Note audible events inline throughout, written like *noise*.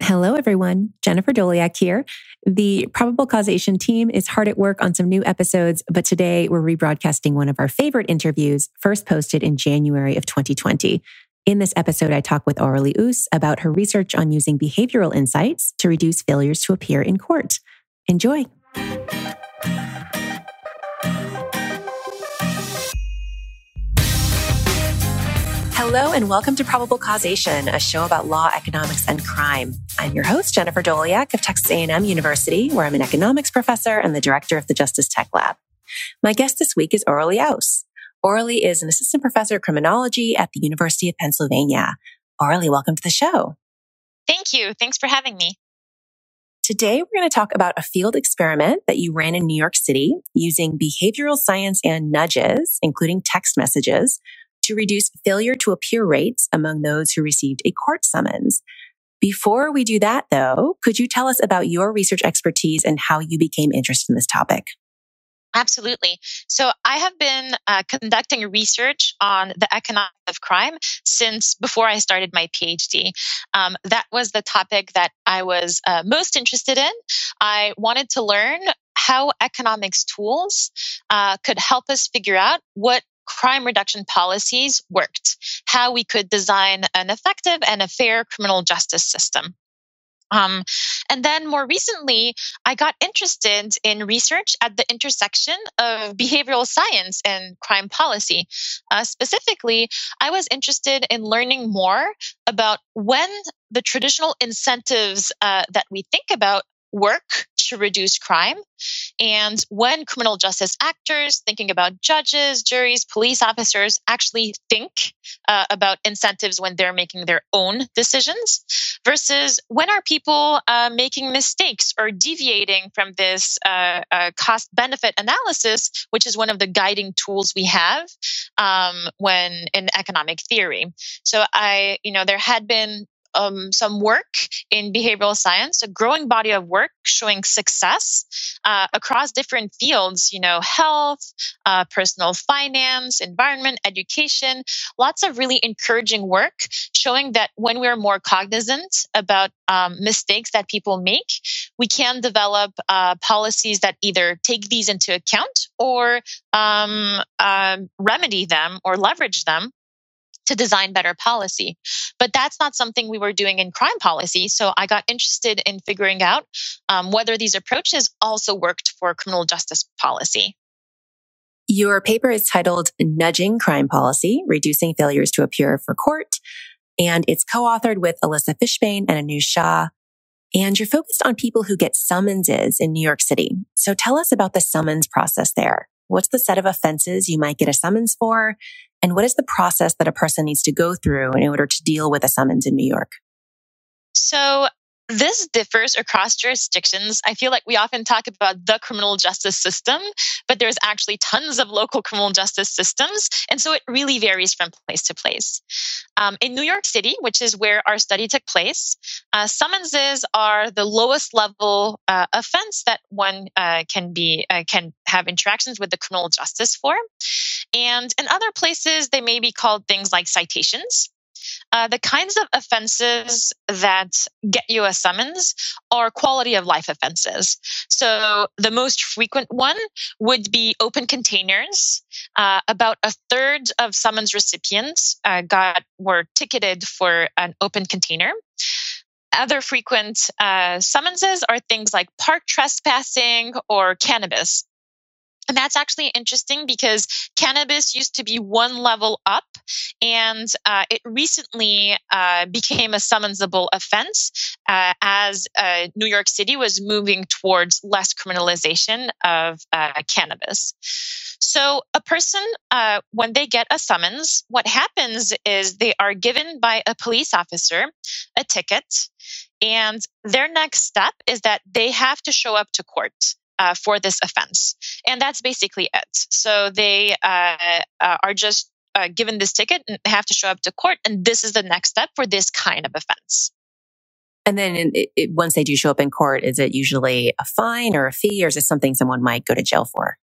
Hello, everyone. Jennifer Doleac here. The Probable Causation team is hard at work on some new episodes, but today we're rebroadcasting one of our favorite interviews, first posted in January of 2020. In this episode, I talk with Aurelie Ouss about her research on using behavioral insights to reduce failures to appear in court. Enjoy. Hello and welcome to Probable Causation, a show about law, economics, and crime. I'm your host, Jennifer Doleac of Texas A&M University, where I'm an economics professor and the director of the Justice Tech Lab. My guest this week is Aurelie Ouss. Aurelie is an assistant professor of criminology at the University of Pennsylvania. Aurelie, welcome to the show. Thank you. Thanks for having me. Today, we're going to talk about a field experiment that you ran in New York City using behavioral science and nudges, including text messages, to reduce failure to appear rates among those who received a court summons. Before we do that, though, could you tell us about your research expertise and how you became interested in this topic? Absolutely. So I have been uh, conducting research on the economics of crime since before I started my PhD. Um, that was the topic that I was uh, most interested in. I wanted to learn how economics tools uh, could help us figure out what crime reduction policies worked, how we could design an effective and a fair criminal justice system. Um, and then more recently, I got interested in research at the intersection of behavioral science and crime policy. Uh, specifically, I was interested in learning more about when the traditional incentives uh, that we think about work to reduce crime. And when criminal justice actors, thinking about judges, juries, police officers, actually think uh, about incentives when they're making their own decisions, versus when are people uh, making mistakes or deviating from this uh, uh cost benefit analysis, which is one of the guiding tools we have um, when in economic theory. So I, you know, there had been um, some work in behavioral science, a growing body of work showing success uh, across different fields, you know, health, uh, personal finance, environment, education, lots of really encouraging work showing that when we're more cognizant about um, mistakes that people make, we can develop uh, policies that either take these into account or um, um remedy them or leverage them to design better policy. But that's not something we were doing in crime policy. So I got interested in figuring out um, whether these approaches also worked for criminal justice policy. Your paper is titled Nudging Crime Policy, Reducing Failures to Appear for Court. And it's co-authored with Alissa Fishbane and Anuj Shah. And you're focused on people who get summonses in New York City. So tell us about the summons process there. What's the set of offenses you might get a summons for? And what is the process that a person needs to go through in order to deal with a summons in New York? So this differs across jurisdictions. I feel like we often talk about the criminal justice system, but there's actually tons of local criminal justice systems. And so it really varies from place to place. Um, in New York City, which is where our study took place, uh, summonses are the lowest level uh, offense that one uh, can be uh, can have interactions with the criminal justice for. And in other places, they may be called things like citations. Uh, the kinds of offenses that get you a summons are quality of life offenses. So the most frequent one would be open containers. Uh, about a third of summons recipients uh, got were ticketed for an open container. Other frequent uh, summonses are things like park trespassing or cannabis. And that's actually interesting because cannabis used to be one level up and uh, it recently uh, became a summonsable offense uh, as uh, New York City was moving towards less criminalization of uh, cannabis. So, a person, uh, when they get a summons, what happens is they are given by a police officer a ticket. And their next step is that they have to show up to court uh, for this offense. And that's basically it. So they uh, uh, are just uh, given this ticket and have to show up to court. And this is the next step for this kind of offense. And then it, it, once they do show up in court, is it usually a fine or a fee, or is it something someone might go to jail for?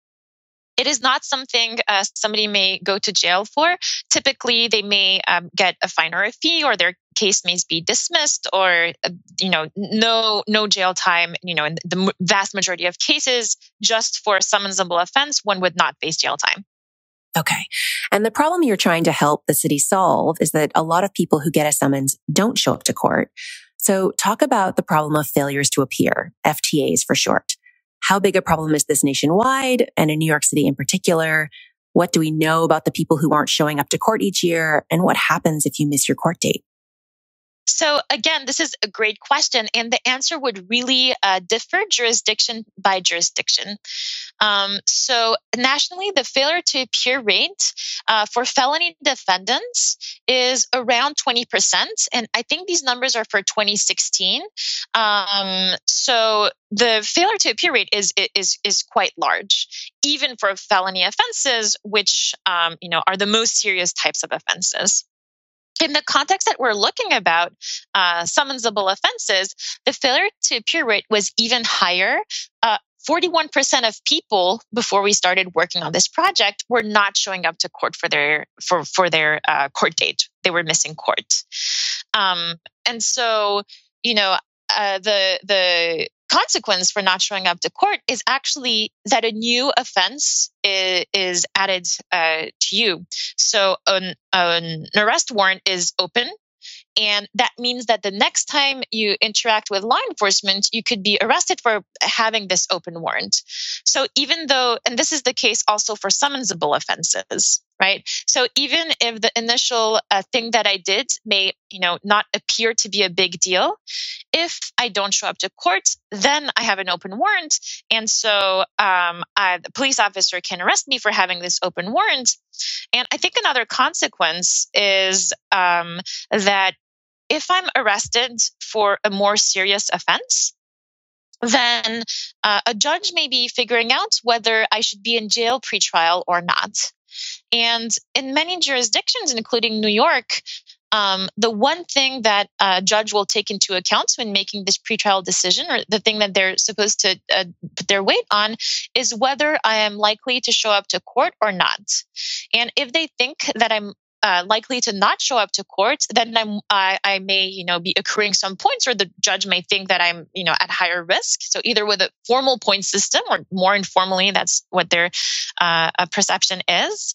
It is not something uh, somebody may go to jail for. Typically, they may um, get a fine or a fee, or their case may be dismissed, or uh, you know, no no jail time. You know, in the vast majority of cases, just for a summonsable offense, one would not face jail time. Okay. And the problem you're trying to help the city solve is that a lot of people who get a summons don't show up to court. So talk about the problem of failures to appear, FTAs for short. How big a problem is this nationwide and in New York City in particular? What do we know about the people who aren't showing up to court each year? And what happens if you miss your court date? So, again, this is a great question, and the answer would really uh, differ jurisdiction by jurisdiction. Um, so, nationally, the failure to appear rate uh, for felony defendants is around 20%. And I think these numbers are for 2016. Um, so, the failure to appear rate is, is, is quite large, even for felony offenses, which um, you know, are the most serious types of offenses in the context that we're looking about uh, summonsable offenses, the failure to appear rate was even higher. Uh, 41% of people before we started working on this project were not showing up to court for their for for their uh, court date. They were missing court, um, and so you know uh, the the consequence for not showing up to court is actually that a new offense is, is added uh, to you. So an, an arrest warrant is open and that means that the next time you interact with law enforcement, you could be arrested for having this open warrant. So even though, and this is the case also for summonsable offenses, right? So even if the initial uh, thing that I did may, you know, not appear to be a big deal, if I don't show up to court, then I have an open warrant, and so um, I, the police officer can arrest me for having this open warrant. And I think another consequence is um, that if I'm arrested for a more serious offense, then uh, a judge may be figuring out whether I should be in jail pretrial or not. And in many jurisdictions, including New York, um, the one thing that a judge will take into account when making this pretrial decision, or the thing that they're supposed to uh, put their weight on, is whether I am likely to show up to court or not. And if they think that I'm uh, likely to not show up to court, then I'm, I, I may, you know, be accruing some points, or the judge may think that I'm, you know, at higher risk. So either with a formal point system, or more informally, that's what their uh, perception is.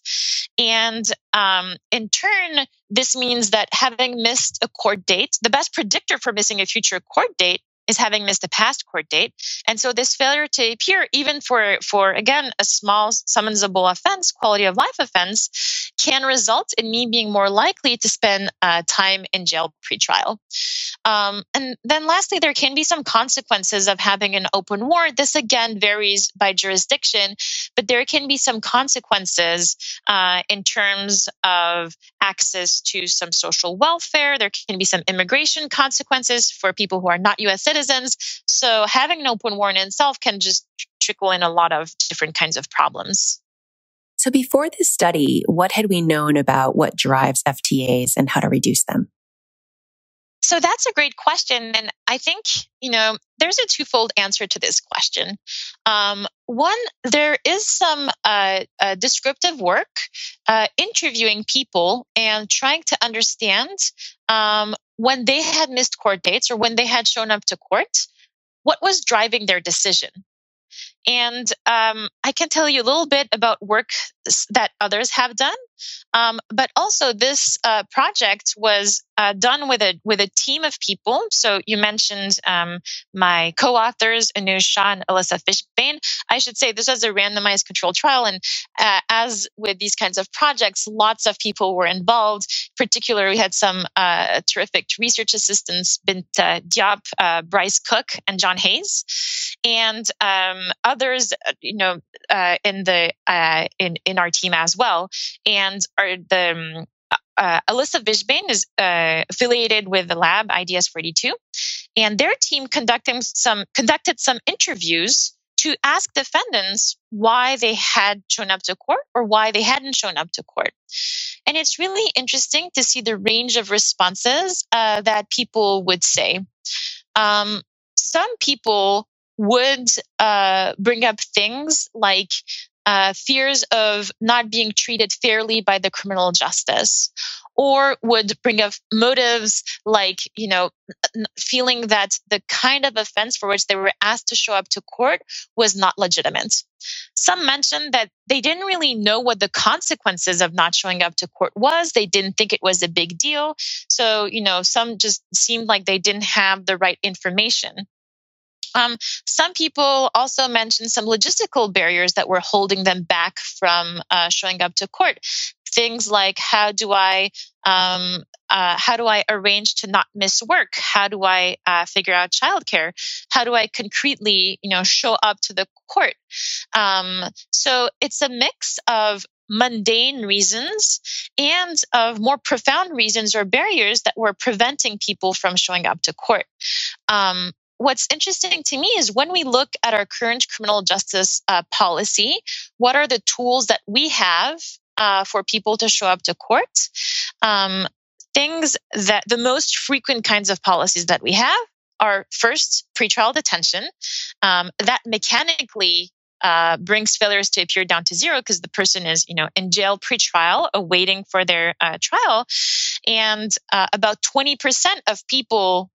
And um, in turn, this means that having missed a court date, the best predictor for missing a future court date is having missed a past court date. And so this failure to appear, even for, for again, a small summonsable offense, quality of life offense, can result in me being more likely to spend uh, time in jail pretrial. Um, and then lastly, there can be some consequences of having an open warrant. This again varies by jurisdiction, but there can be some consequences uh, in terms of access to some social welfare. There can be some immigration consequences for people who are not US citizens citizens. So having an open war in itself can just trickle in a lot of different kinds of problems. So before this study, what had we known about what drives FTAs and how to reduce them? So that's a great question. And I think, you know, there's a twofold answer to this question. Um, one, there is some uh, uh, descriptive work uh, interviewing people and trying to understand um, when they had missed court dates or when they had shown up to court, what was driving their decision. And um, I can tell you a little bit about work that others have done. Um, but also, this uh, project was uh, done with a with a team of people. So you mentioned um, my co-authors Anuj Shah and Alissa Fishbane. I should say this was a randomized controlled trial, and uh, as with these kinds of projects, lots of people were involved. Particularly, we had some uh, terrific research assistants: Binta Diop, uh, Brice Cook, and John Hayes, and um, others. Uh, you know, in the in in our team as well, and are the um, uh, Alissa Fishbane is uh, affiliated with the lab ideas42, and their team conducting some conducted some interviews to ask defendants why they had shown up to court or why they hadn't shown up to court. And it's really interesting to see the range of responses uh, that people would say. Um, some people would uh, bring up things like uh, fears of not being treated fairly by the criminal justice, or would bring up motives like, you know, feeling that the kind of offense for which they were asked to show up to court was not legitimate. Some mentioned that they didn't really know what the consequences of not showing up to court was. They didn't think it was a big deal. So, you know, some just seemed like they didn't have the right information. Um, some people also mentioned some logistical barriers that were holding them back from uh, showing up to court things like how do I um, uh, how do I arrange to not miss work? How do I uh, figure out childcare? How do I concretely, you know, show up to the court? Um, so it's a mix of mundane reasons and of more profound reasons or barriers that were preventing people from showing up to court. Um, what's interesting to me is when we look at our current criminal justice uh, policy, what are the tools that we have uh, for people to show up to court. Um, things that the most frequent kinds of policies that we have are first pretrial detention. Um, that mechanically uh, brings failures to appear down to zero because the person is, you know, in jail pre-trial, awaiting for their uh, trial, and uh, about twenty percent of people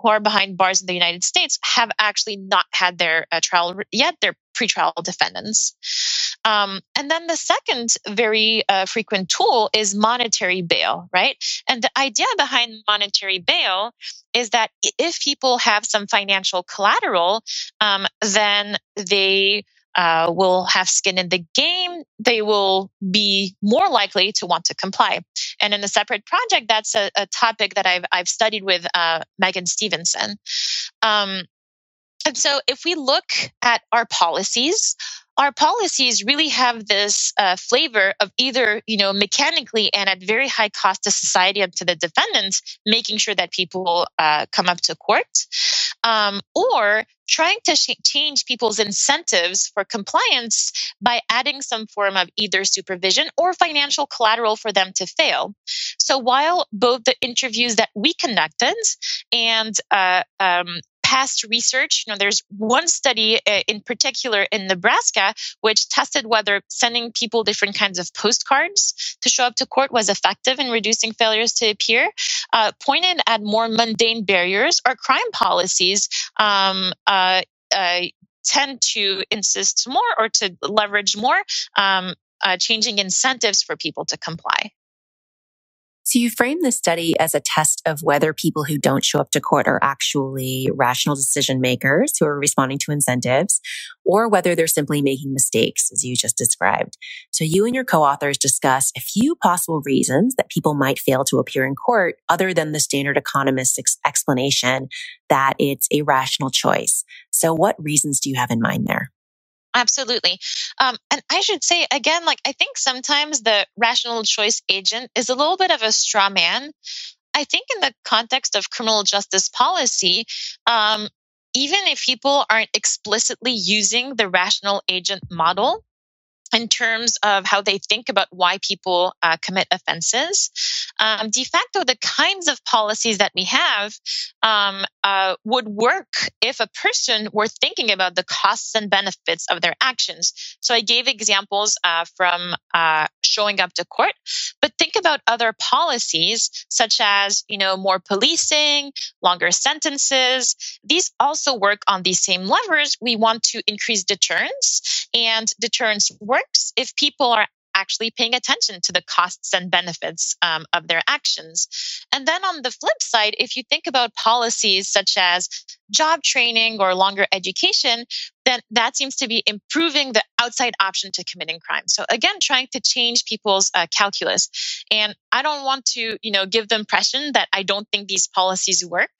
who are behind bars in the United States have actually not had their uh, trial yet. They're pretrial defendants. Um, and then the second very uh, frequent tool is monetary bail, right? And the idea behind monetary bail is that if people have some financial collateral, um, then they uh, will have skin in the game, they will be more likely to want to comply. And in a separate project, that's a, a topic that I've, I've studied with uh, Megan Stevenson. Um, and so if we look at our policies, our policies really have this uh, flavor of either, you know, mechanically and at very high cost to society and to the defendants making sure that people uh, come up to court, um, or trying to sh- change people's incentives for compliance by adding some form of either supervision or financial collateral for them to fail. So while both the interviews that we conducted and uh, um, past research. You know, there's one study uh, in particular in Nebraska which tested whether sending people different kinds of postcards to show up to court was effective in reducing failures to appear. Uh, pointed at more mundane barriers or crime policies. Um, uh, uh, tend to insist more or to leverage more um, uh, changing incentives for people to comply. So you frame the study as a test of whether people who don't show up to court are actually rational decision makers who are responding to incentives or whether they're simply making mistakes, as you just described. So you and your co-authors discuss a few possible reasons that people might fail to appear in court other than the standard economist's ex- explanation that it's a rational choice. So what reasons do you have in mind there? Absolutely. Um, and I should say again, like, I think sometimes the rational choice agent is a little bit of a straw man. I think in the context of criminal justice policy, um, even if people aren't explicitly using the rational agent model, in terms of how they think about why people uh, commit offenses. Um, de facto, the kinds of policies that we have um, uh, would work if a person were thinking about the costs and benefits of their actions. So I gave examples uh, from uh, showing up to court, but think about other policies such as, you know, more policing, longer sentences. These also work on these same levers. We want to increase deterrence, and deterrence works if people are actually paying attention to the costs and benefits um, of their actions. And then on the flip side, if you think about policies such as job training or longer education, then that seems to be improving the outside option to committing crime. So again, trying to change people's uh, calculus. And I don't want to, you know, give the impression that I don't think these policies work.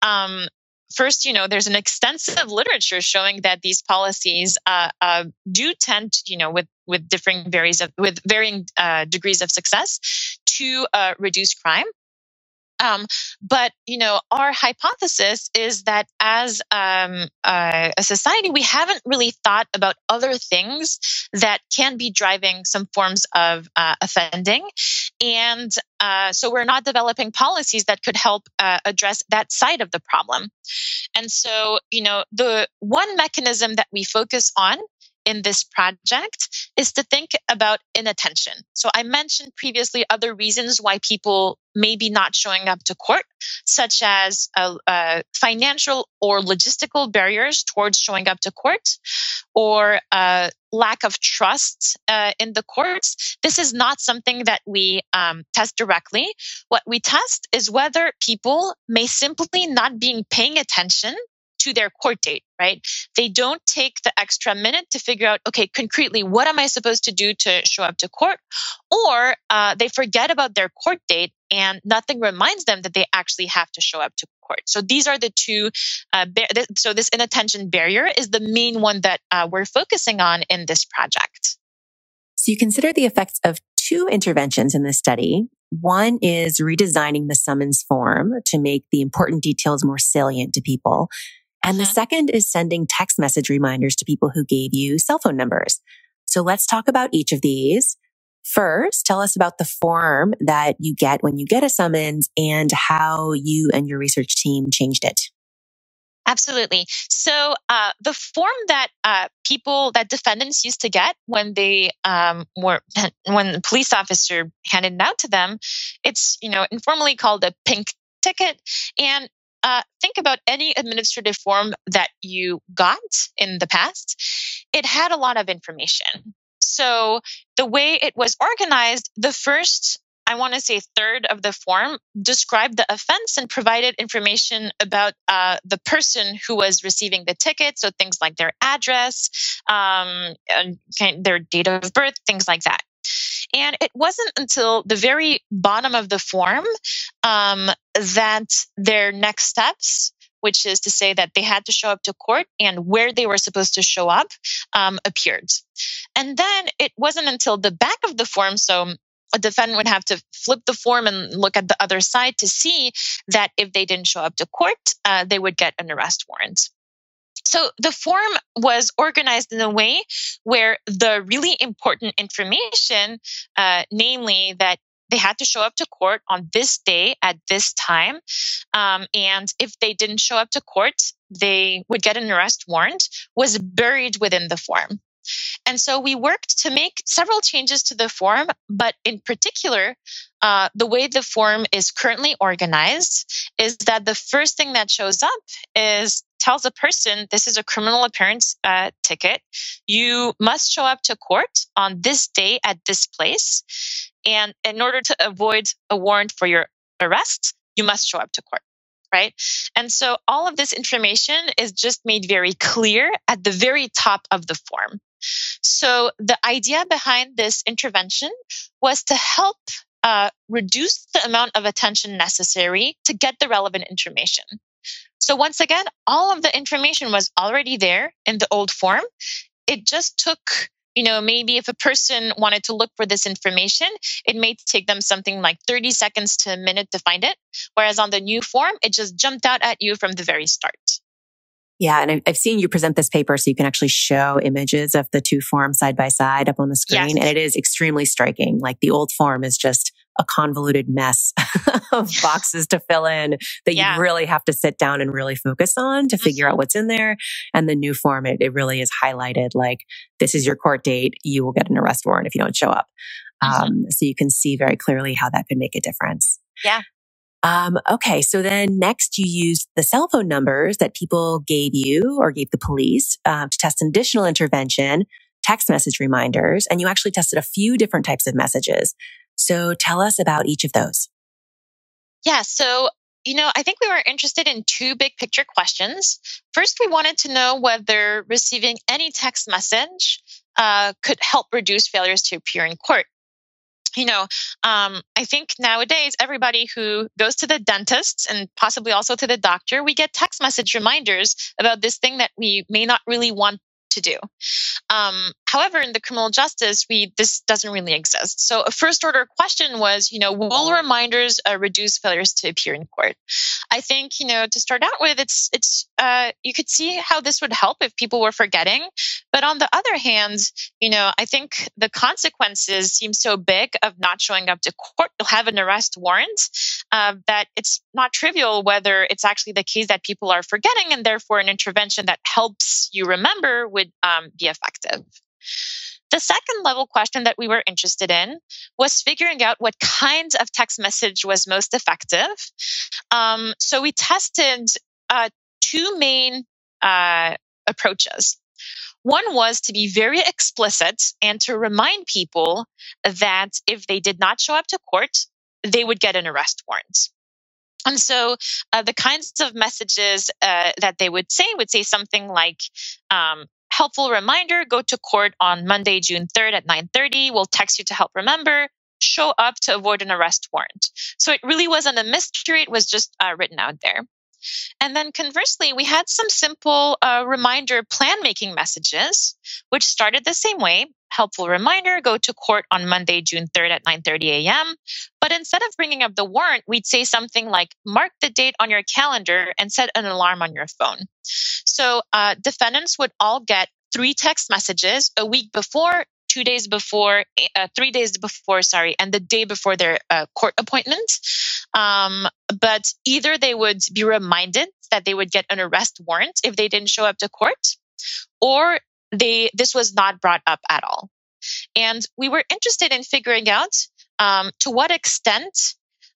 Um, first, you know, there's an extensive literature showing that these policies uh, uh, do tend, to, you know, with with differing varies of, with varying uh, degrees of success, to uh, reduce crime. Um, but you know, our hypothesis is that as um, uh, a society, we haven't really thought about other things that can be driving some forms of uh, offending, and uh, so we're not developing policies that could help uh, address that side of the problem. And so, you know, the one mechanism that we focus on in this project is to think about inattention. So I mentioned previously other reasons why people may be not showing up to court, such as uh, uh, financial or logistical barriers towards showing up to court, or uh, lack of trust uh, in the courts. This is not something that we um, test directly. What we test is whether people may simply not being paying attention to their court date, right? They don't take the extra minute to figure out, okay, concretely, what am I supposed to do to show up to court? Or uh, they forget about their court date and nothing reminds them that they actually have to show up to court. So these are the two. Uh, th- so this inattention barrier is the main one that uh, we're focusing on in this project. So you consider the effects of two interventions in this study. One is redesigning the summons form to make the important details more salient to people. And the mm-hmm. second is sending text message reminders to people who gave you cell phone numbers. So let's talk about each of these. First, tell us about the form that you get when you get a summons and how you and your research team changed it. Absolutely. So uh, the form that uh, people, that defendants used to get when they um, were, *laughs* when the police officer handed it out to them, it's you know informally called a pink ticket, and uh, think about any administrative form that you got in the past. It had a lot of information. So the way it was organized, the first I want to say third of the form described the offense and provided information about uh, the person who was receiving the ticket. So things like their address, um, their date of birth, things like that. And it wasn't until the very bottom of the form um, that their next steps which is to say that they had to show up to court and where they were supposed to show up um, appeared. And then it wasn't until the back of the form, so a defendant would have to flip the form and look at the other side to see that if they didn't show up to court, uh, they would get an arrest warrant. So the form was organized in a way where the really important information, uh, namely that they had to show up to court on this day at this time. Um, and if they didn't show up to court, they would get an arrest warrant, was buried within the form. And so we worked to make several changes to the form, but in particular, uh, the way the form is currently organized is that the first thing that shows up is tells a person this is a criminal appearance uh, ticket. You must show up to court on this day at this place. And in order to avoid a warrant for your arrest, you must show up to court. Right. And so all of this information is just made very clear at the very top of the form. So the idea behind this intervention was to help uh, reduce the amount of attention necessary to get the relevant information. So once again, all of the information was already there in the old form. It just took, you know, maybe if a person wanted to look for this information, it may take them something like 30 seconds to a minute to find it. Whereas on the new form, it just jumped out at you from the very start. Yeah. And I've seen you present this paper so you can actually show images of the two forms side by side up on the screen. Yes. And it is extremely striking. Like the old form is just a convoluted mess *laughs* of *laughs* boxes to fill in that yeah. you really have to sit down and really focus on to figure mm-hmm. out what's in there. And the new form, it, it really is highlighted like, this is your court date. You will get an arrest warrant if you don't show up. Mm-hmm. Um, so you can see very clearly how that could make a difference. Yeah. Um, okay. So then next you used the cell phone numbers that people gave you or gave the police uh, to test an additional intervention, text message reminders, and you actually tested a few different types of messages. So tell us about each of those. Yeah. So, you know, I think we were interested in two big picture questions. First, we wanted to know whether receiving any text message uh, could help reduce failures to appear in court you know, um, I think nowadays everybody who goes to the dentist and possibly also to the doctor, we get text message reminders about this thing that we may not really want to do. Um, however, in the criminal justice, we this doesn't really exist. So a first order question was, you know, will reminders uh, reduce failures to appear in court? I think, you know, to start out with, it's it's uh, you could see how this would help if people were forgetting. But on the other hand, you know, I think the consequences seem so big of not showing up to court. You'll have an arrest warrant uh, that it's not trivial whether it's actually the case that people are forgetting, and therefore an intervention that helps you remember would um, be effective. The second level question that we were interested in was figuring out what kinds of text message was most effective. Um, so we tested uh, two main uh, approaches. One was to be very explicit and to remind people that if they did not show up to court, they would get an arrest warrant. And so uh, the kinds of messages uh, that they would say would say something like, um, helpful reminder, go to court on Monday, June 3rd at 9.30. We'll text you to help remember. Show up to avoid an arrest warrant. So it really wasn't a mystery. It was just uh, written out there. And then conversely, we had some simple uh, reminder plan making messages, which started the same way. Helpful reminder, go to court on Monday, June 3rd at 9:30 a.m. But instead of bringing up the warrant, we'd say something like mark the date on your calendar and set an alarm on your phone. So uh, defendants would all get three text messages a week before two days before, uh, three days before, sorry, and the day before their uh, court appointment. Um, but either they would be reminded that they would get an arrest warrant if they didn't show up to court, or they this was not brought up at all. And we were interested in figuring out um, to what extent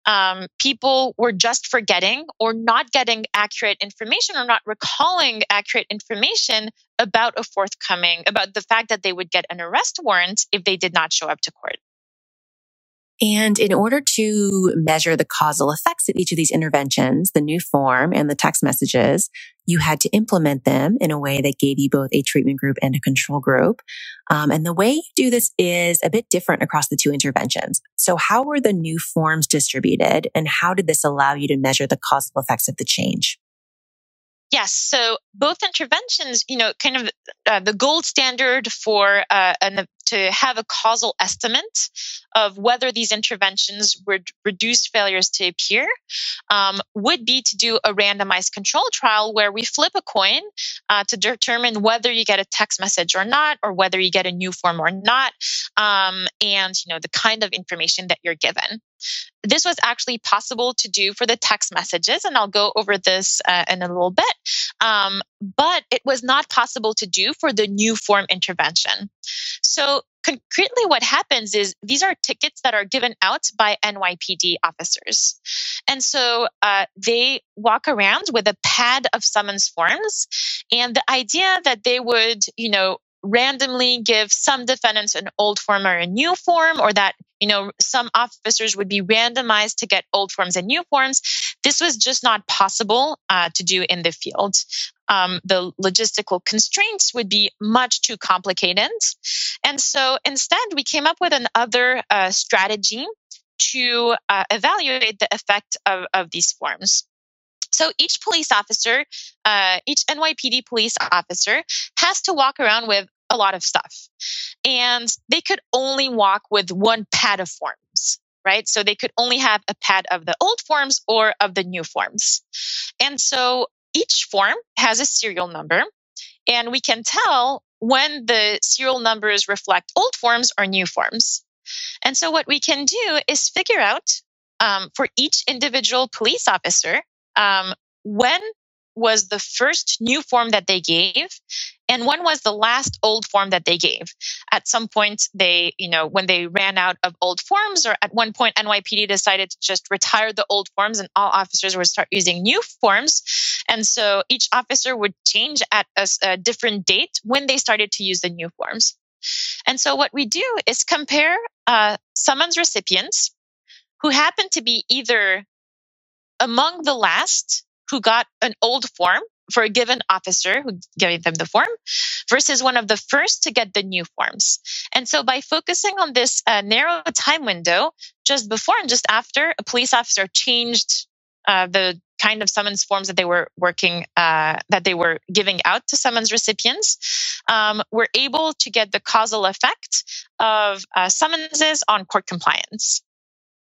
um, people were just forgetting or not getting accurate information or not recalling accurate information about a forthcoming, about the fact that they would get an arrest warrant if they did not show up to court. And in order to measure the causal effects of each of these interventions, the new form and the text messages, you had to implement them in a way that gave you both a treatment group and a control group. Um, and the way you do this is a bit different across the two interventions. So how were the new forms distributed and how did this allow you to measure the causal effects of the change? Yes. So both interventions, you know, kind of uh, the gold standard for uh, to have a causal estimate of whether these interventions would reduce failures to appear um, would be to do a randomized control trial where we flip a coin uh, to determine whether you get a text message or not, or whether you get a new form or not, um, and you know the kind of information that you're given. This was actually possible to do for the text messages, and I'll go over this uh, in a little bit. Um, but it was not possible to do for the new form intervention. So concretely what happens is these are tickets that are given out by NYPD officers. And so uh, they walk around with a pad of summons forms. And the idea that they would, you know, randomly give some defendants an old form or a new form, or that you know some officers would be randomized to get old forms and new forms. This was just not possible uh, to do in the field. Um, the logistical constraints would be much too complicated, and so instead we came up with another uh, strategy to uh, evaluate the effect of, of these forms. So each police officer, uh, each NYPD police officer has to walk around with a lot of stuff. And they could only walk with one pad of forms, right? So they could only have a pad of the old forms or of the new forms. And so each form has a serial number, and we can tell when the serial numbers reflect old forms or new forms. And so what we can do is figure out um, for each individual police officer um, when was the first new form that they gave and when was the last old form that they gave. At some point they you know when they ran out of old forms or at one point nypd decided to just retire the old forms and all officers would start using new forms. And so each officer would change at a, a different date when they started to use the new forms. And so what we do is compare uh, summons recipients who happen to be either among the last who got an old form for a given officer who gave them the form versus one of the first to get the new forms. And so by focusing on this uh, narrow time window, just before and just after a police officer changed uh, the kind of summons forms that they were working uh, that they were giving out to summons recipients um, were able to get the causal effect of uh, summonses on court compliance.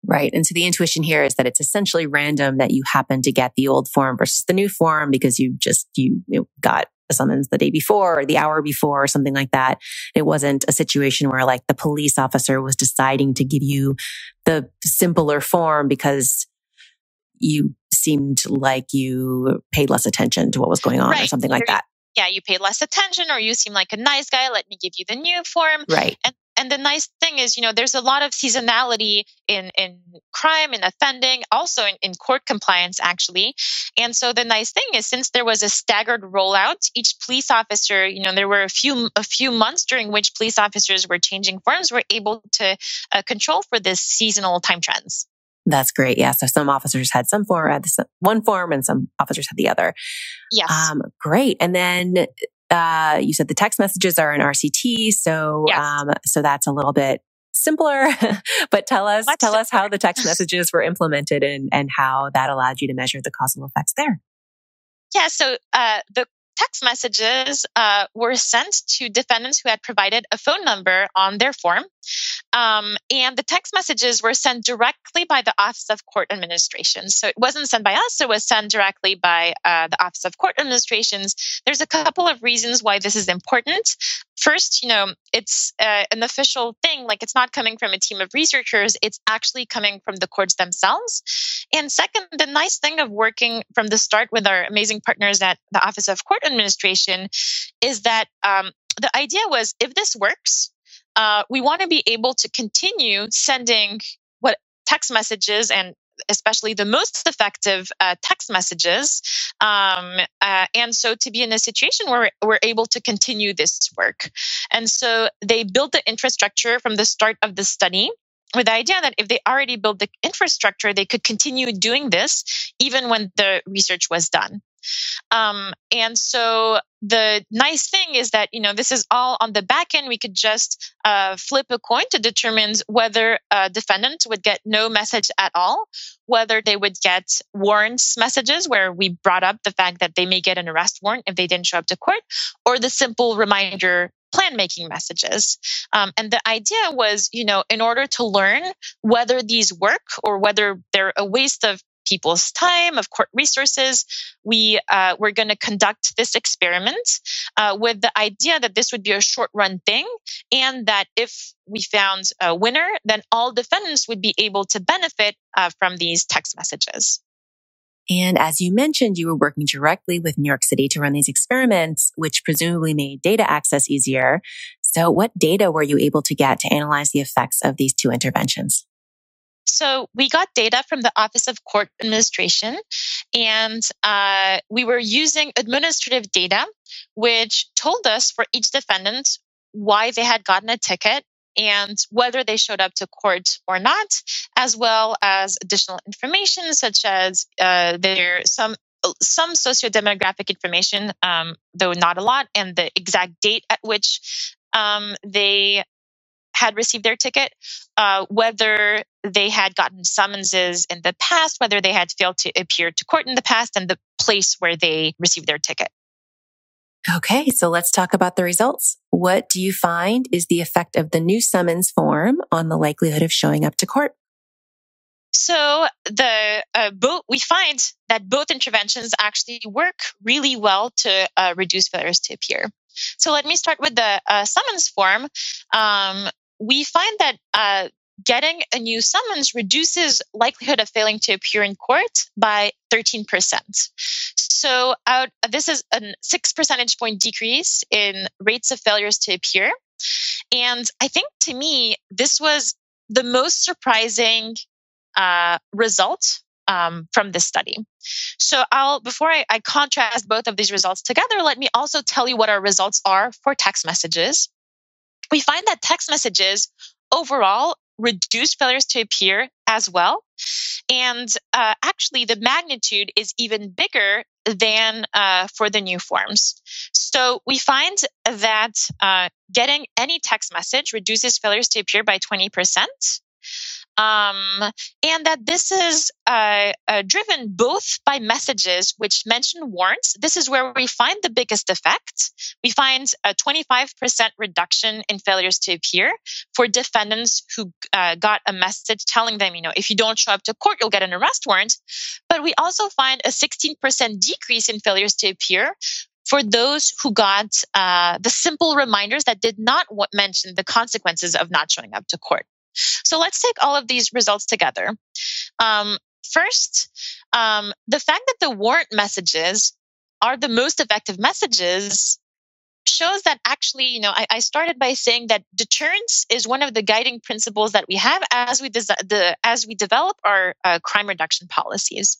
Right. And so the intuition here is that it's essentially random that you happen to get the old form versus the new form because you just, you, you got a summons the day before or the hour before or something like that. It wasn't a situation where like the police officer was deciding to give you the simpler form because you seemed like you paid less attention to what was going on right. or something like that. Yeah, you paid less attention or you seem like a nice guy. Let me give you the new form. Right. And and the nice thing is, you know, there's a lot of seasonality in, in crime and offending, also in, in court compliance, actually. And so the nice thing is, since there was a staggered rollout, each police officer, you know, there were a few a few months during which police officers were changing forms, were able to uh, control for this seasonal time trends. That's great. Yeah. So some officers had some form, had one form, and some officers had the other. Yes. Um, great. And then uh, you said the text messages are in RCT, so yes. um, so that's a little bit simpler. *laughs* but tell us, Much tell simpler. us how the text messages were implemented and and how that allowed you to measure the causal effects there. Yeah, so uh, the text messages uh, were sent to defendants who had provided a phone number on their form. Um, and the text messages were sent directly by the Office of Court Administration. So it wasn't sent by us, it was sent directly by uh, the Office of Court Administrations. There's a couple of reasons why this is important. First, you know, it's uh, an official thing, like it's not coming from a team of researchers, it's actually coming from the courts themselves. And second, the nice thing of working from the start with our amazing partners at the Office of Court Administration is that um, the idea was if this works, uh, we want to be able to continue sending what text messages and especially the most effective uh, text messages. Um, uh, and so to be in a situation where we're able to continue this work. And so they built the infrastructure from the start of the study with the idea that if they already built the infrastructure, they could continue doing this even when the research was done. Um, and so the nice thing is that you know this is all on the back end. We could just uh, flip a coin to determine whether a defendant would get no message at all, whether they would get warrants messages where we brought up the fact that they may get an arrest warrant if they didn't show up to court, or the simple reminder plan making messages. Um, and the idea was, you know, in order to learn whether these work or whether they're a waste of people's time, of court resources. We uh, we're going to conduct this experiment uh, with the idea that this would be a short run thing, and that if we found a winner, then all defendants would be able to benefit uh, from these text messages. And as you mentioned, you were working directly with New York City to run these experiments, which presumably made data access easier. So what data were you able to get to analyze the effects of these two interventions? So we got data from the Office of Court Administration, and uh, we were using administrative data, which told us for each defendant why they had gotten a ticket and whether they showed up to court or not, as well as additional information such as uh, there some some sociodemographic information, um, though not a lot, and the exact date at which um, they had received their ticket, uh, whether they had gotten summonses in the past, whether they had failed to appear to court in the past, and the place where they received their ticket. Okay, so let's talk about the results. What do you find is the effect of the new summons form on the likelihood of showing up to court? So the uh, both we find that both interventions actually work really well to uh, reduce failures to appear. So let me start with the uh, summons form. Um, we find that uh, getting a new summons reduces likelihood of failing to appear in court by 13%. So out, this is a 6 percentage point decrease in rates of failures to appear. And I think to me, this was the most surprising uh, result um, from this study. So I'll before I, I contrast both of these results together, let me also tell you what our results are for text messages. We find that text messages overall reduce failures to appear as well. And uh, actually, the magnitude is even bigger than uh, for the new forms. So we find that uh, getting any text message reduces failures to appear by 20%. Um, and that this is uh, uh, driven both by messages which mention warrants. This is where we find the biggest effect. We find a 25% reduction in failures to appear for defendants who uh, got a message telling them, you know, if you don't show up to court, you'll get an arrest warrant. But we also find a 16% decrease in failures to appear for those who got uh, the simple reminders that did not mention the consequences of not showing up to court. So let's take all of these results together. Um, first, um, the fact that the warrant messages are the most effective messages shows that actually, you know, I, I, started by saying that deterrence is one of the guiding principles that we have as we des- the, as we develop our uh, crime reduction policies.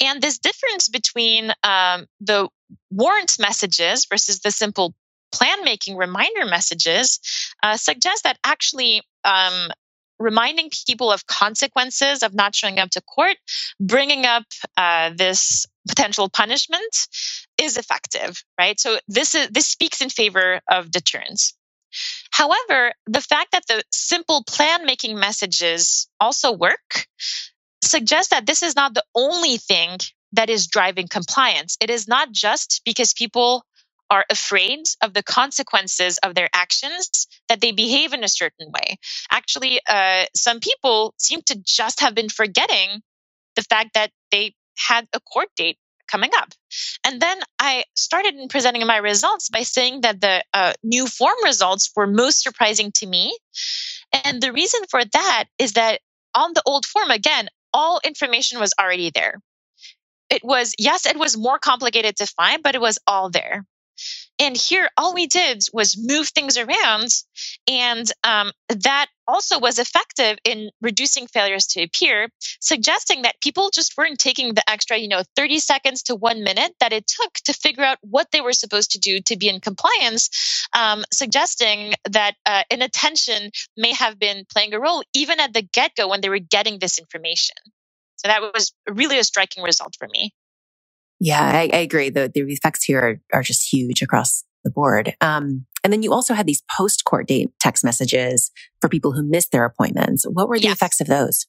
And this difference between um, the warrant messages versus the simple plan making reminder messages uh, suggests that actually um, reminding people of consequences of not showing up to court, bringing up uh, this potential punishment is effective, right? So this is this speaks in favor of deterrence. However, the fact that the simple plan making messages also work suggests that this is not the only thing that is driving compliance. It is not just because people are afraid of the consequences of their actions that they behave in a certain way. Actually, uh, some people seem to just have been forgetting the fact that they had a court date coming up. And then I started in presenting my results by saying that the uh, new form results were most surprising to me. And the reason for that is that on the old form, again, all information was already there. It was, yes, it was more complicated to find, but it was all there. And here, all we did was move things around, and um, that also was effective in reducing failures to appear, suggesting that people just weren't taking the extra, you know, 30 seconds to one minute that it took to figure out what they were supposed to do to be in compliance, um, suggesting that uh, inattention may have been playing a role even at the get go when they were getting this information. So that was really a striking result for me. Yeah, I, I agree. The, the effects here are, are just huge across the board. Um, and then you also had these post court date text messages for people who missed their appointments. What were the yes. effects of those?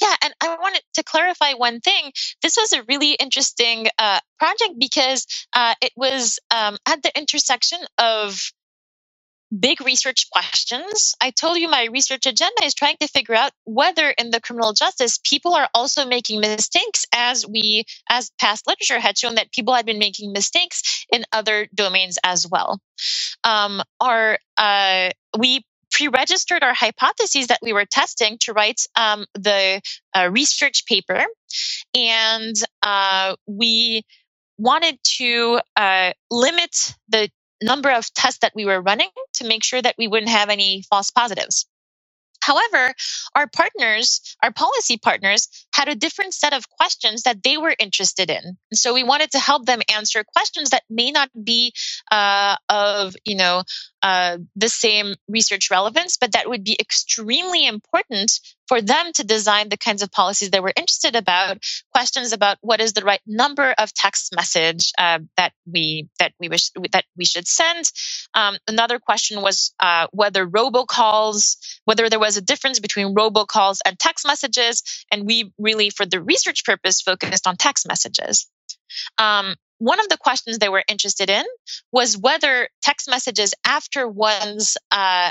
Yeah, and I wanted to clarify one thing. This was a really interesting uh, project because uh, it was um, at the intersection of big research questions. I told you my research agenda is trying to figure out whether in the criminal justice people are also making mistakes as we as past literature had shown that people had been making mistakes in other domains as well. Um, our uh, we pre-registered our hypotheses that we were testing to write um, the uh, research paper and uh, we wanted to uh, limit the number of tests that we were running to make sure that we wouldn't have any false positives. However, our partners, our policy partners, had a different set of questions that they were interested in. So we wanted to help them answer questions that may not be uh, of, you know, uh, the same research relevance, but that would be extremely important for them to design the kinds of policies they were interested about. Questions about what is the right number of text message uh, that we that we wish that we should send. Um, another question was uh, whether robocalls, whether there was a difference between robocalls and text messages, and we really, for the research purpose, focused on text messages. Um, one of the questions they were interested in was whether text messages after one's uh,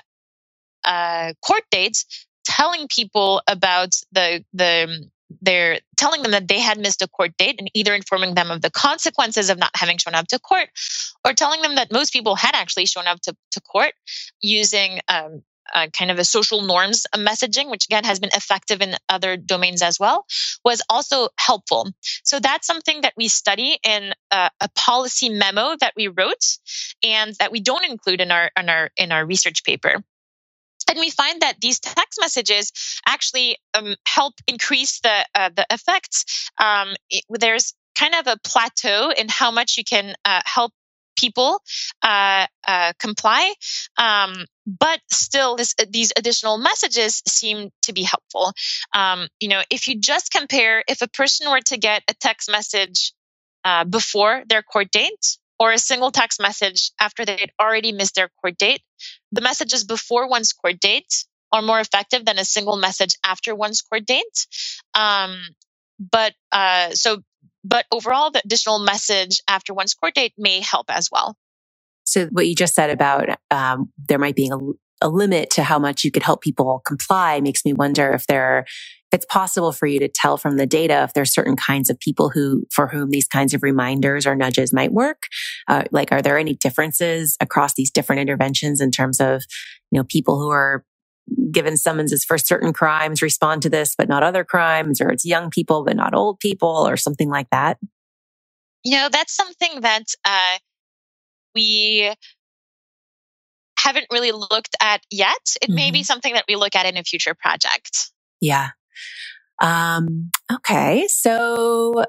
uh, court dates telling people about the the they're telling them that they had missed a court date and either informing them of the consequences of not having shown up to court or telling them that most people had actually shown up to, to court using um, uh, kind of a social norms messaging, which again has been effective in other domains as well, was also helpful. So that's something that we study in a policy memo that we wrote and that we don't include in our in our in our research paper. And we find that these text messages actually um, help increase the uh, the effects. Um, it, there's kind of a plateau in how much you can uh, help people uh, uh, comply. Um, but still, this, these additional messages seem to be helpful. Um, you know, if you just compare, if a person were to get a text message uh, before their court date or a single text message after they had already missed their court date, the messages before one's court date are more effective than a single message after one's court date. Um, but uh, so, but overall, the additional message after one's court date may help as well. So, what you just said about um, there might be a, a limit to how much you could help people comply makes me wonder if there it's possible for you to tell from the data if there's certain kinds of people who for whom these kinds of reminders or nudges might work uh, like are there any differences across these different interventions in terms of you know people who are given summonses for certain crimes respond to this but not other crimes or it's young people but not old people or something like that you know that's something that uh, we haven't really looked at yet it mm-hmm. may be mm-hmm. something that we look at in a future project yeah um, okay. So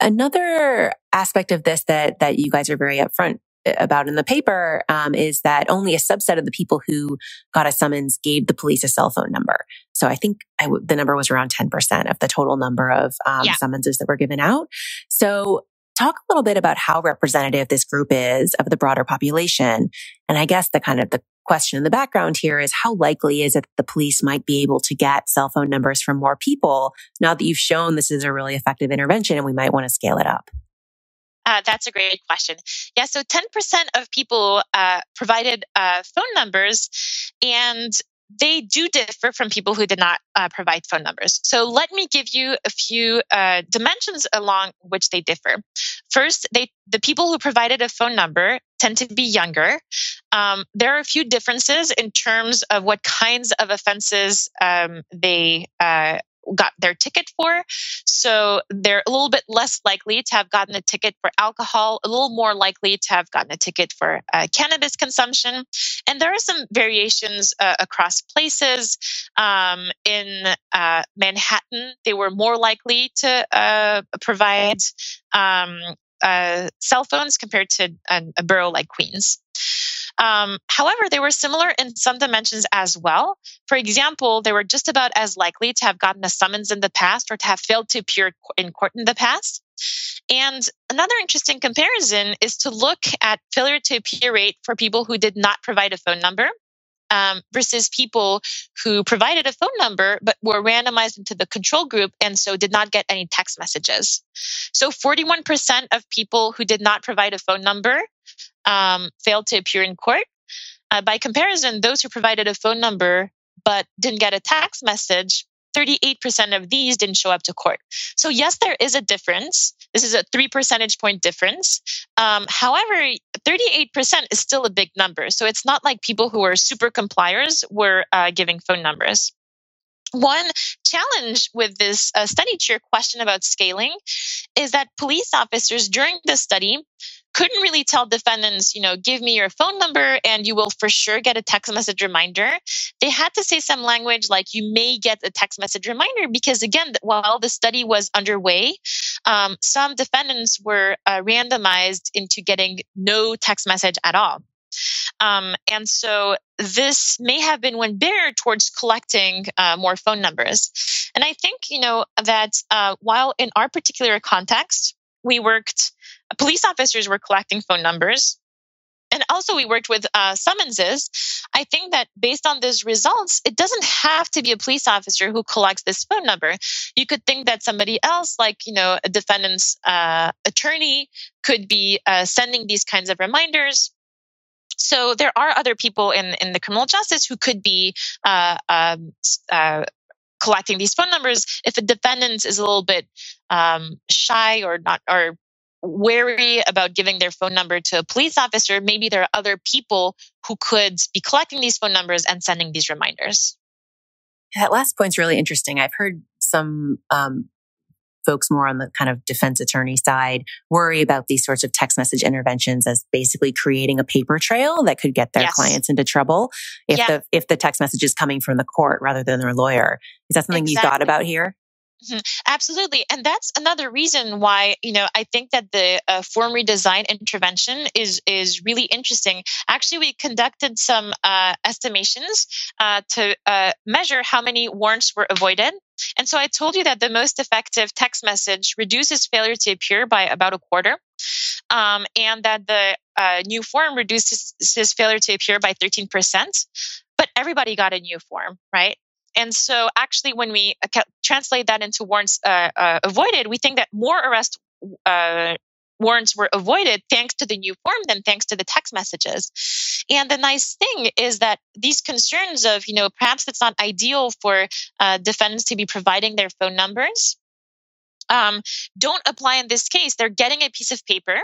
another aspect of this that, that you guys are very upfront about in the paper um, is that only a subset of the people who got a summons gave the police a cell phone number. So I think I w- the number was around 10% of the total number of um, yeah. summonses that were given out. So talk a little bit about how representative this group is of the broader population. And I guess the kind of the question in the background here is how likely is it that the police might be able to get cell phone numbers from more people now that you've shown this is a really effective intervention and we might want to scale it up? Uh, that's a great question. Yeah, so 10% of people uh, provided uh, phone numbers, and they do differ from people who did not uh, provide phone numbers. So let me give you a few uh, dimensions along which they differ. First, they the people who provided a phone number tend to be younger. Um, there are a few differences in terms of what kinds of offenses um, they uh, got their ticket for. So they're a little bit less likely to have gotten a ticket for alcohol, a little more likely to have gotten a ticket for uh, cannabis consumption. And there are some variations uh, across places. Um, in uh, Manhattan, they were more likely to uh, provide um, uh, cell phones compared to a, a borough like Queens. Um, however, they were similar in some dimensions as well. For example, they were just about as likely to have gotten a summons in the past or to have failed to appear in court in the past. And another interesting comparison is to look at failure to appear rate for people who did not provide a phone number. Um, versus people who provided a phone number but were randomized into the control group and so did not get any text messages. So 41% of people who did not provide a phone number um, failed to appear in court. Uh, by comparison, those who provided a phone number but didn't get a text message, 38% of these didn't show up to court. So, yes, there is a difference. This is a three percentage point difference. Um, however, 38% is still a big number. So, it's not like people who are super compliers were uh, giving phone numbers. One challenge with this uh, study to your question about scaling is that police officers during the study couldn't really tell defendants, you know, give me your phone number and you will for sure get a text message reminder. They had to say some language like you may get a text message reminder because, again, while the study was underway, um, some defendants were uh, randomized into getting no text message at all. Um, and so this may have been one barrier towards collecting uh, more phone numbers. And I think, you know, that uh, while in our particular context, we worked police officers were collecting phone numbers and also we worked with uh, summonses i think that based on these results it doesn't have to be a police officer who collects this phone number you could think that somebody else like you know a defendant's uh, attorney could be uh, sending these kinds of reminders so there are other people in, in the criminal justice who could be uh, um, uh, collecting these phone numbers if a defendant is a little bit um, shy or not or wary about giving their phone number to a police officer, maybe there are other people who could be collecting these phone numbers and sending these reminders. That last point's really interesting. I've heard some um, folks more on the kind of defense attorney side worry about these sorts of text message interventions as basically creating a paper trail that could get their yes. clients into trouble if yeah. the if the text message is coming from the court rather than their lawyer. Is that something exactly. you thought about here? Mm-hmm. Absolutely. And that's another reason why, you know, I think that the uh, form redesign intervention is, is really interesting. Actually, we conducted some uh, estimations uh, to uh, measure how many warrants were avoided. And so I told you that the most effective text message reduces failure to appear by about a quarter. Um, and that the uh, new form reduces failure to appear by 13%. but everybody got a new form, right? And so, actually, when we translate that into warrants uh, uh, avoided, we think that more arrest uh, warrants were avoided thanks to the new form than thanks to the text messages. And the nice thing is that these concerns of, you know, perhaps it's not ideal for uh, defendants to be providing their phone numbers um, don't apply in this case. They're getting a piece of paper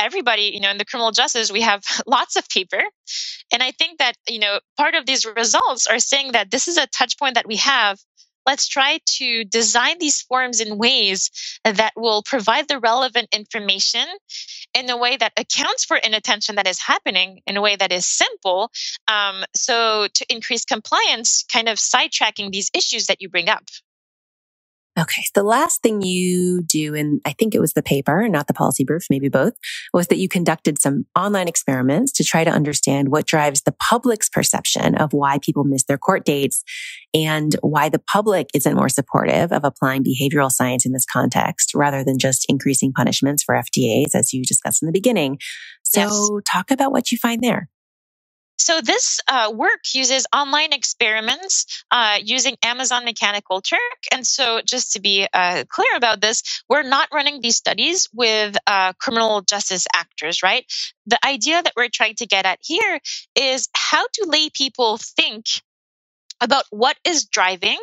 everybody, you know, in the criminal justice, we have *laughs* lots of paper. And I think that, you know, part of these results are saying that this is a touch point that we have. Let's try to design these forms in ways that will provide the relevant information in a way that accounts for inattention that is happening in a way that is simple. Um, so to increase compliance, kind of sidetracking these issues that you bring up. Okay. So the last thing you do, and I think it was the paper, not the policy brief, maybe both, was that you conducted some online experiments to try to understand what drives the public's perception of why people miss their court dates and why the public isn't more supportive of applying behavioral science in this context rather than just increasing punishments for FTAs, as you discussed in the beginning. So yes. talk about what you find there. So this uh, work uses online experiments uh, using Amazon Mechanical Turk. And so just to be uh, clear about this, we're not running these studies with uh, criminal justice actors, right? The idea that we're trying to get at here is how do lay people think about what is driving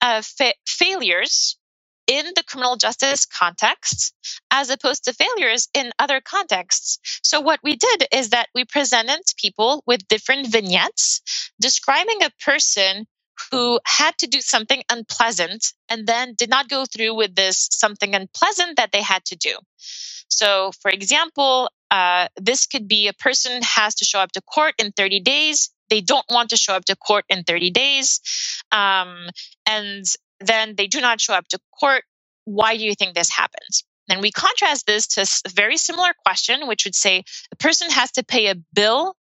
uh, fa- failures in the criminal justice context as opposed to failures in other contexts. So, what we did is that we presented people with different vignettes describing a person who had to do something unpleasant and then did not go through with this something unpleasant that they had to do. So, for example, uh, this could be a person has to show up to court in 30 days. They don't want to show up to court in 30 days. Um, and then they do not show up to court. Why do you think this happens? And we contrast this to a very similar question, which would say a person has to pay a bill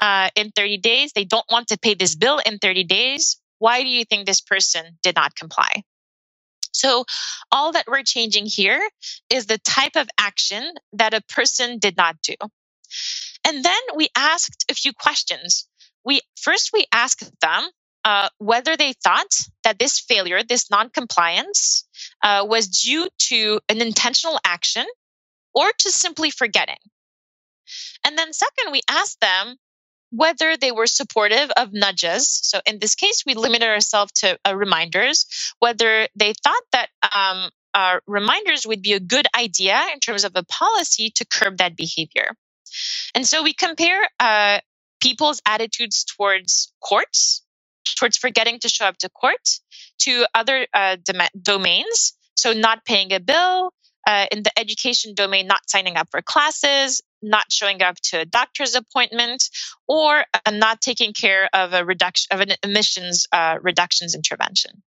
uh, in 30 days. They don't want to pay this bill in 30 days. Why do you think this person did not comply? So, all that we're changing here is the type of action that a person did not do. And then we asked a few questions. We first we asked them uh, whether they thought that this failure, this noncompliance, uh, was due to an intentional action or to simply forgetting. And then, second, we asked them whether they were supportive of nudges. So, in this case, we limited ourselves to uh, reminders, whether they thought that um, uh, reminders would be a good idea in terms of a policy to curb that behavior. And so we compare uh, people's attitudes towards courts towards forgetting to show up to court to other uh, dom- domains. So, not paying a bill, uh, in the education domain, not signing up for classes, not showing up to a doctor's appointment, or uh, not taking care of a reduction of an emissions uh, reductions intervention.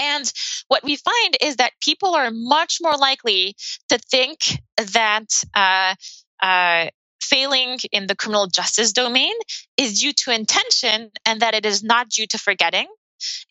And what we find is that people are much more likely to think that uh, uh, failing in the criminal justice domain is due to intention and that it is not due to forgetting.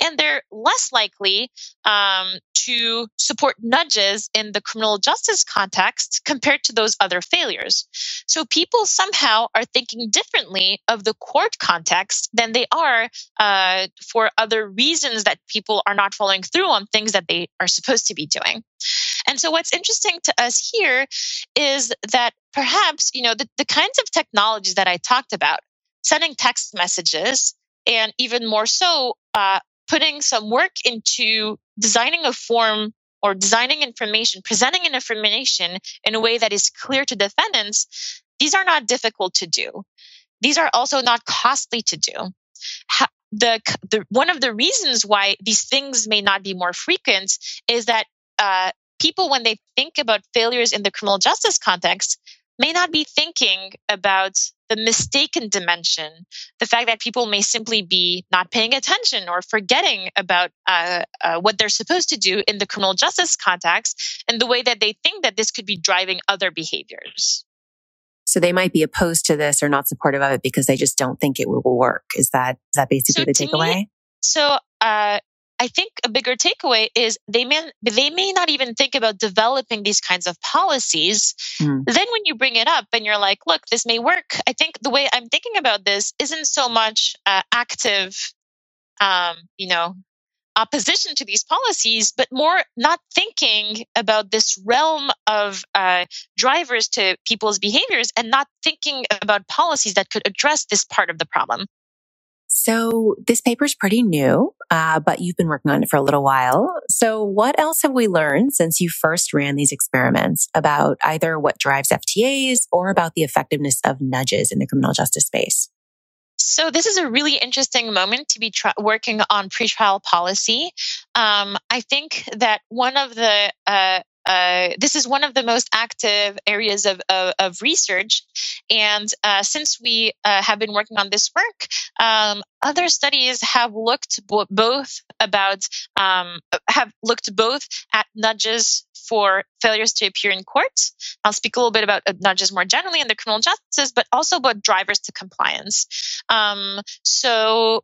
And they're less likely um, to support nudges in the criminal justice context compared to those other failures. So people somehow are thinking differently of the court context than they are uh, for other reasons that people are not following through on things that they are supposed to be doing. And so what's interesting to us here is that perhaps, you know, the, the kinds of technologies that I talked about, sending text messages, and even more so, uh, putting some work into designing a form or designing information, presenting an information in a way that is clear to defendants, these are not difficult to do. These are also not costly to do. the, the one of the reasons why these things may not be more frequent is that uh, people, when they think about failures in the criminal justice context, may not be thinking about the mistaken dimension, the fact that people may simply be not paying attention or forgetting about uh, uh, what they're supposed to do in the criminal justice context, and the way that they think that this could be driving other behaviors. So they might be opposed to this or not supportive of it because they just don't think it will work. Is that is that basically so the takeaway? Me, so uh, I think a bigger takeaway is they may they may not even think about developing these kinds of policies. Mm. Then when you bring it up and you're like, look, this may work. I think the way I'm thinking about this isn't so much uh, active, um, you know, opposition to these policies, but more not thinking about this realm of uh, drivers to people's behaviors and not thinking about policies that could address this part of the problem. So this paper is pretty new, uh, but you've been working on it for a little while. So what else have we learned since you first ran these experiments about either what drives FTAs or about the effectiveness of nudges in the criminal justice space? So this is a really interesting moment to be working on pretrial policy. Um, I think that one of the uh, uh, this is one of the most active areas of, of, of research. And uh, since we uh, have been working on this work, um, other studies have looked bo- both about um, have looked both at nudges for failures to appear in court. I'll speak a little bit about uh, nudges more generally in the criminal justice, but also about drivers to compliance. Um, so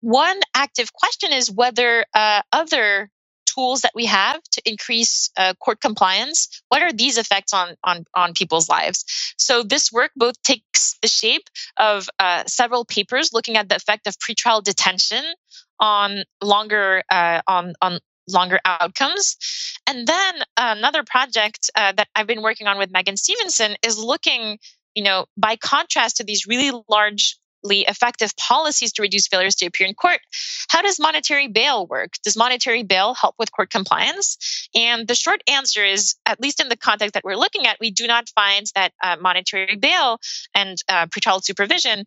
one active question is whether uh, other tools that we have to increase uh, court compliance what are these effects on on on people's lives? So this work both takes the shape of uh, several papers looking at the effect of pretrial detention on longer uh, on on longer outcomes. And then another project uh, that i've been working on with megan stevenson is looking you know by contrast to these really large effective policies to reduce failures to appear in court. How does monetary bail work? Does monetary bail help with court compliance? And the short answer is, at least in the context that we're looking at, we do not find that uh, monetary bail and uh, pretrial supervision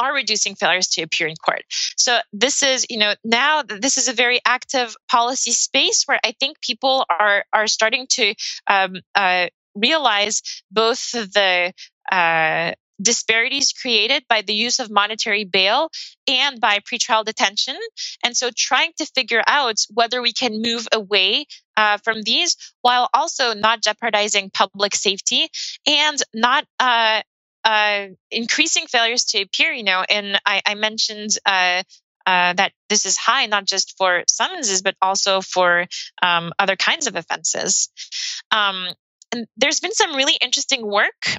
are reducing failures to appear in court. So this is, you know, now this is a very active policy space where I think people are are starting to um, uh, realize both the uh, disparities created by the use of monetary bail and by pretrial detention. And so trying to figure out whether we can move away uh, from these while also not jeopardizing public safety and not uh, uh, increasing failures to appear, you know, and I, I mentioned uh, uh, that this is high not just for summonses but also for um, other kinds of offenses. Um, and there's been some really interesting work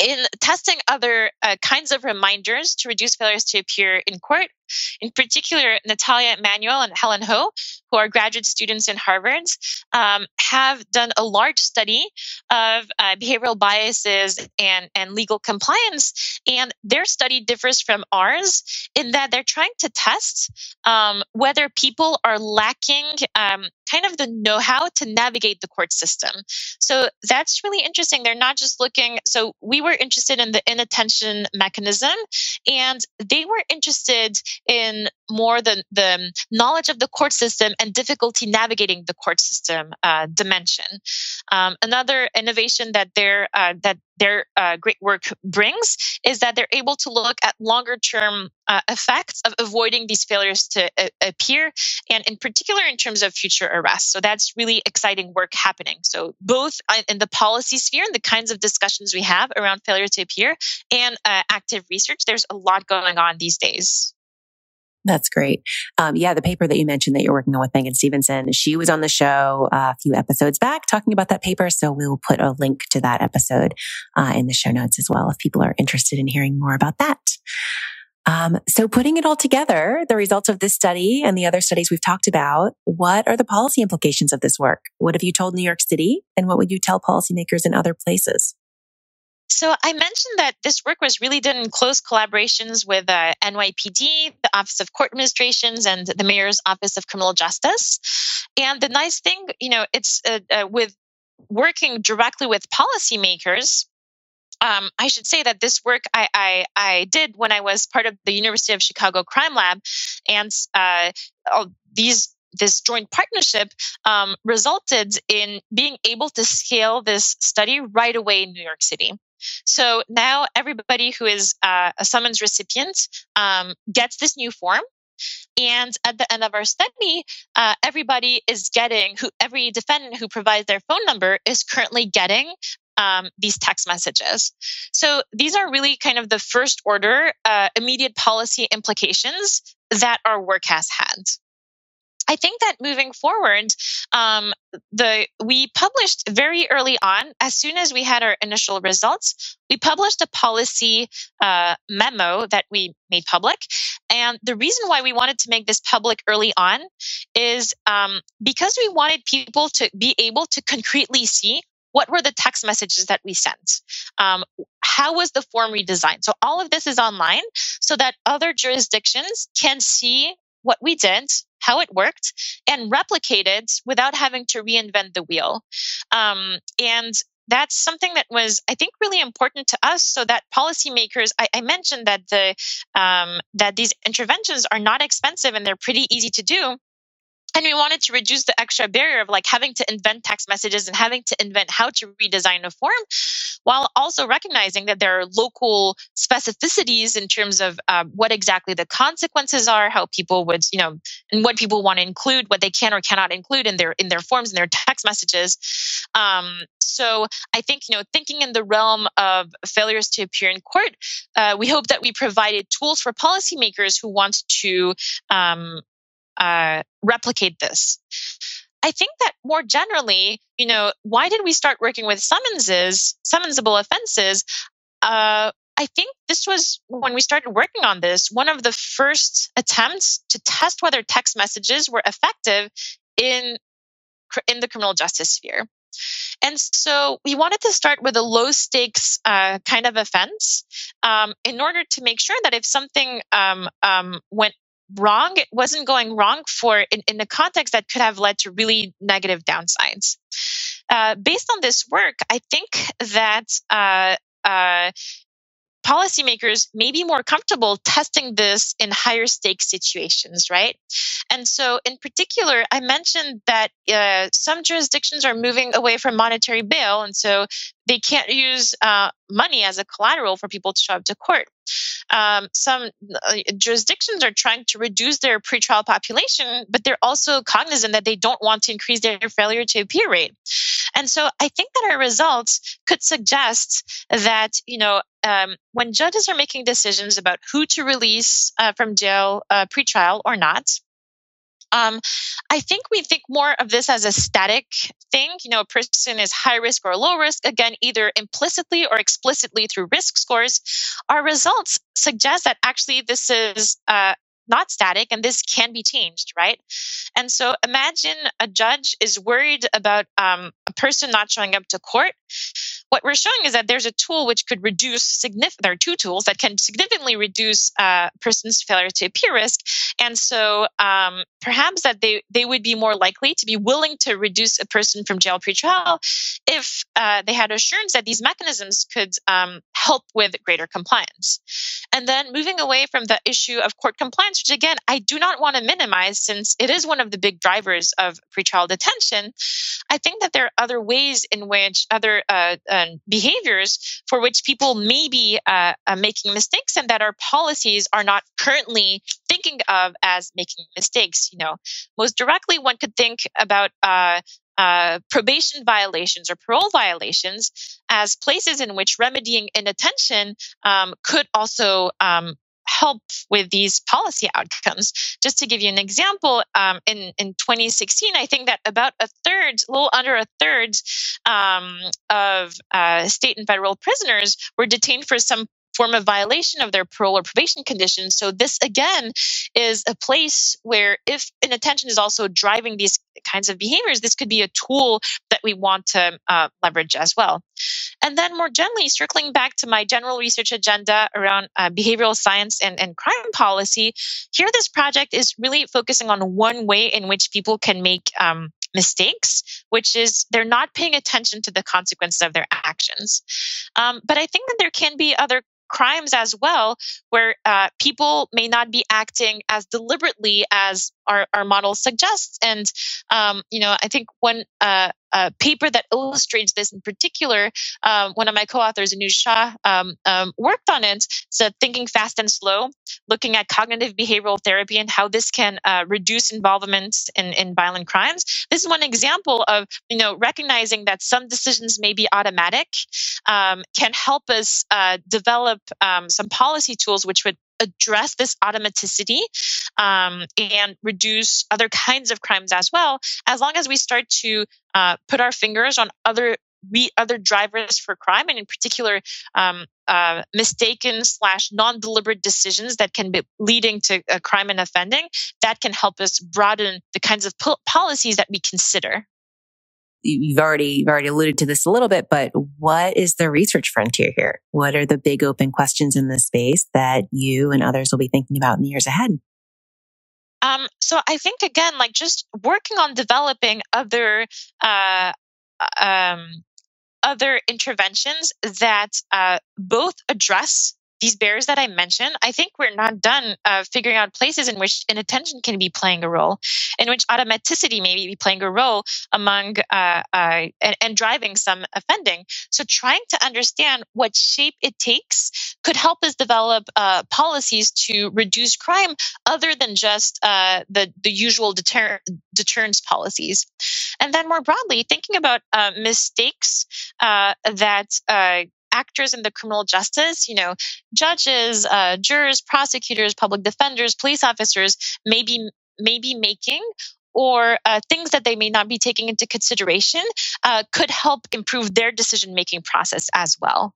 in testing other uh, kinds of reminders to reduce failures to appear in court, in particular, Natalia Emanuel and Helen Ho, who are graduate students in Harvard, um, have done a large study of uh, behavioral biases and, and legal compliance. And their study differs from ours in that they're trying to test um, whether people are lacking um, kind of the know how to navigate the court system. So that's really interesting. They're not just looking, so we were interested in the inattention mechanism, and they were interested in more the, the knowledge of the court system and difficulty navigating the court system uh, dimension. Um, another innovation that their uh, that their uh, great work brings is that they're able to look at longer term uh, effects of avoiding these failures to uh, appear, and in particular in terms of future arrests. So that's really exciting work happening. So both uh, in the policy sphere and the kinds of discussions we have around failure to appear, and active research, there's a lot going on these days. That's great. Um, yeah, the paper that you mentioned that you're working on with Megan Stevenson, she was on the show uh, a few episodes back talking about that paper. So we will put a link to that episode uh, in the show notes as well if people are interested in hearing more about that. Um, so putting it all together, the results of this study and the other studies we've talked about, what are the policy implications of this work? What have you told New York City and what would you tell policymakers in other places? So I mentioned that this work was really done in close collaborations with uh, NYPD, the Office of Court Administrations, and the Mayor's Office of Criminal Justice. And the nice thing, you know, it's uh, uh, with working directly with policymakers. Um, I should say that this work I, I, I, did when I was part of the University of Chicago Crime Lab, and uh, these this joint partnership um, resulted in being able to scale this study right away in New York City. So now everybody who is uh, a summons recipient um, gets this new form. And at the end of our study, uh, everybody is getting who every defendant who provides their phone number is currently getting um, these text messages. So these are really kind of the first order, uh, immediate policy implications that our work has had. I think that moving forward, um, the we published very early on, as soon as we had our initial results, we published a policy uh, memo that we made public. And the reason why we wanted to make this public early on is um, because we wanted people to be able to concretely see what were the text messages that we sent um, how was the form redesigned so all of this is online so that other jurisdictions can see what we did how it worked and replicate it without having to reinvent the wheel. Um, and that's something that was, I think, really important to us, so that policymakers. I, I mentioned that the um, that these interventions are not expensive and they're pretty easy to do and we wanted to reduce the extra barrier of like having to invent text messages and having to invent how to redesign a form while also recognizing that there are local specificities in terms of um, what exactly the consequences are how people would you know and what people want to include what they can or cannot include in their in their forms and their text messages. Um, so i think you know thinking in the realm of failures to appear in court uh, we hope that we provided tools for policymakers who want to um, uh, replicate this. I think that more generally, you know, why did we start working with summonses, summonsable offenses? Uh, I think this was when we started working on this, one of the first attempts to test whether text messages were effective in in the criminal justice sphere. And so we wanted to start with a low stakes uh, kind of offense um, in order to make sure that if something um, um, went wrong it wasn't going wrong for in, in a context that could have led to really negative downsides. Uh, based on this work i think that uh, uh, policymakers may be more comfortable testing this in higher stakes situations, right? And so, in particular, I mentioned that uh, some jurisdictions are moving away from monetary bail, and so they can't use uh, money as a collateral for people to show up to court. Um, some uh, jurisdictions are trying to reduce their pretrial population, but they're also cognizant that they don't want to increase their failure to appear rate. And so I think that our results could suggest that, you know, um, when judges are making decisions about who to release uh, from jail uh, pretrial or not, um, I think we think more of this as a static thing. You know, a person is high risk or low risk, again, either implicitly or explicitly through risk scores. Our results suggest that actually this is uh, not static and this can be changed, right? And so imagine a judge is worried about um, a person not showing up to court what we're showing is that there's a tool which could reduce significant there are two tools that can significantly reduce a uh, person's failure to appear risk. And so um, perhaps that they they would be more likely to be willing to reduce a person from jail pretrial if uh, they had assurance that these mechanisms could um, help with greater compliance. And then moving away from the issue of court compliance which again i do not want to minimize since it is one of the big drivers of pretrial detention i think that there are other ways in which other uh, uh behaviors for which people may be uh, uh, making mistakes and that our policies are not currently thinking of as making mistakes. You know, most directly, one could think about uh, uh, probation violations or parole violations as places in which remedying inattention um, could also um, help with these policy outcomes. Just to give you an example, um, in, in 2016, I think that about a third, a little under a third um, of uh, state and federal prisoners were detained for some form of violation of their parole or probation conditions. So this again is a place where if inattention is also driving these kinds of behaviors, this could be a tool that we want to uh, leverage as well. And then more generally, circling back to my general research agenda around uh, behavioral science and, and crime policy, here this project is really focusing on one way in which people can make um, mistakes, which is they're not paying attention to the consequences of their actions. Um, but I think that there can be other crimes as well, where uh, people may not be acting as deliberately as our, our model suggests. And, um, you know, I think one uh, uh, paper that illustrates this in particular, um, one of my co-authors, Anuj Shah, um, um, worked on it. So thinking fast and slow, looking at cognitive behavioral therapy and how this can uh, reduce involvement in, in violent crimes. This is one example of, you know, recognizing that some decisions may be automatic, um, can help us uh, develop um, some policy tools which would address this automaticity um, and reduce other kinds of crimes as well, as long as we start to uh, put our fingers on other we other drivers for crime, and in particular, um, uh, mistaken slash non deliberate decisions that can be leading to a crime and offending. That can help us broaden the kinds of po- policies that we consider. You've already you've already alluded to this a little bit, but what is the research frontier here? What are the big open questions in this space that you and others will be thinking about in the years ahead? Um, so I think again, like just working on developing other uh, um, other interventions that uh, both address these bears that I mentioned, I think we're not done uh, figuring out places in which inattention can be playing a role, in which automaticity may be playing a role among uh, uh, and, and, driving some offending. So, trying to understand what shape it takes could help us develop uh, policies to reduce crime, other than just uh, the the usual deter- deterrence policies. And then more broadly, thinking about uh, mistakes that actors in the criminal justice, you know, judges, uh, jurors, prosecutors, public defenders, police officers may be, may be making or uh, things that they may not be taking into consideration uh, could help improve their decision making process as well.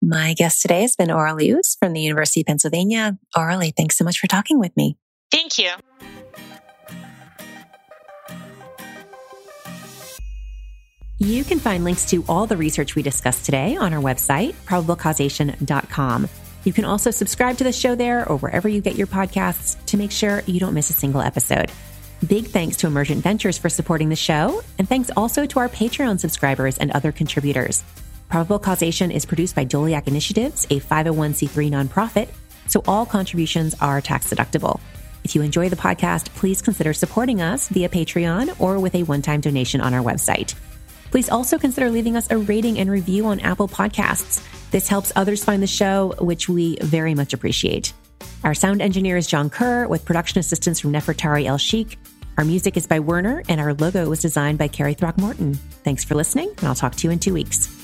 My guest today has been Aurelie Ouss from the University of Pennsylvania. Aurelie, thanks so much for talking with me. Thank you. You can find links to all the research we discussed today on our website, probablecausation.com. You can also subscribe to the show there or wherever you get your podcasts to make sure you don't miss a single episode. Big thanks to Emergent Ventures for supporting the show, and thanks also to our Patreon subscribers and other contributors. Probable Causation is produced by Doleac Initiatives, a 501c3 nonprofit, so all contributions are tax deductible. If you enjoy the podcast, please consider supporting us via Patreon or with a one time donation on our website. Please also consider leaving us a rating and review on Apple Podcasts. This helps others find the show, which we very much appreciate. Our sound engineer is John Kerr, with production assistance from Nefertari El Sheikh. Our music is by Werner, and our logo was designed by Carrie Throckmorton. Thanks for listening, and I'll talk to you in two weeks.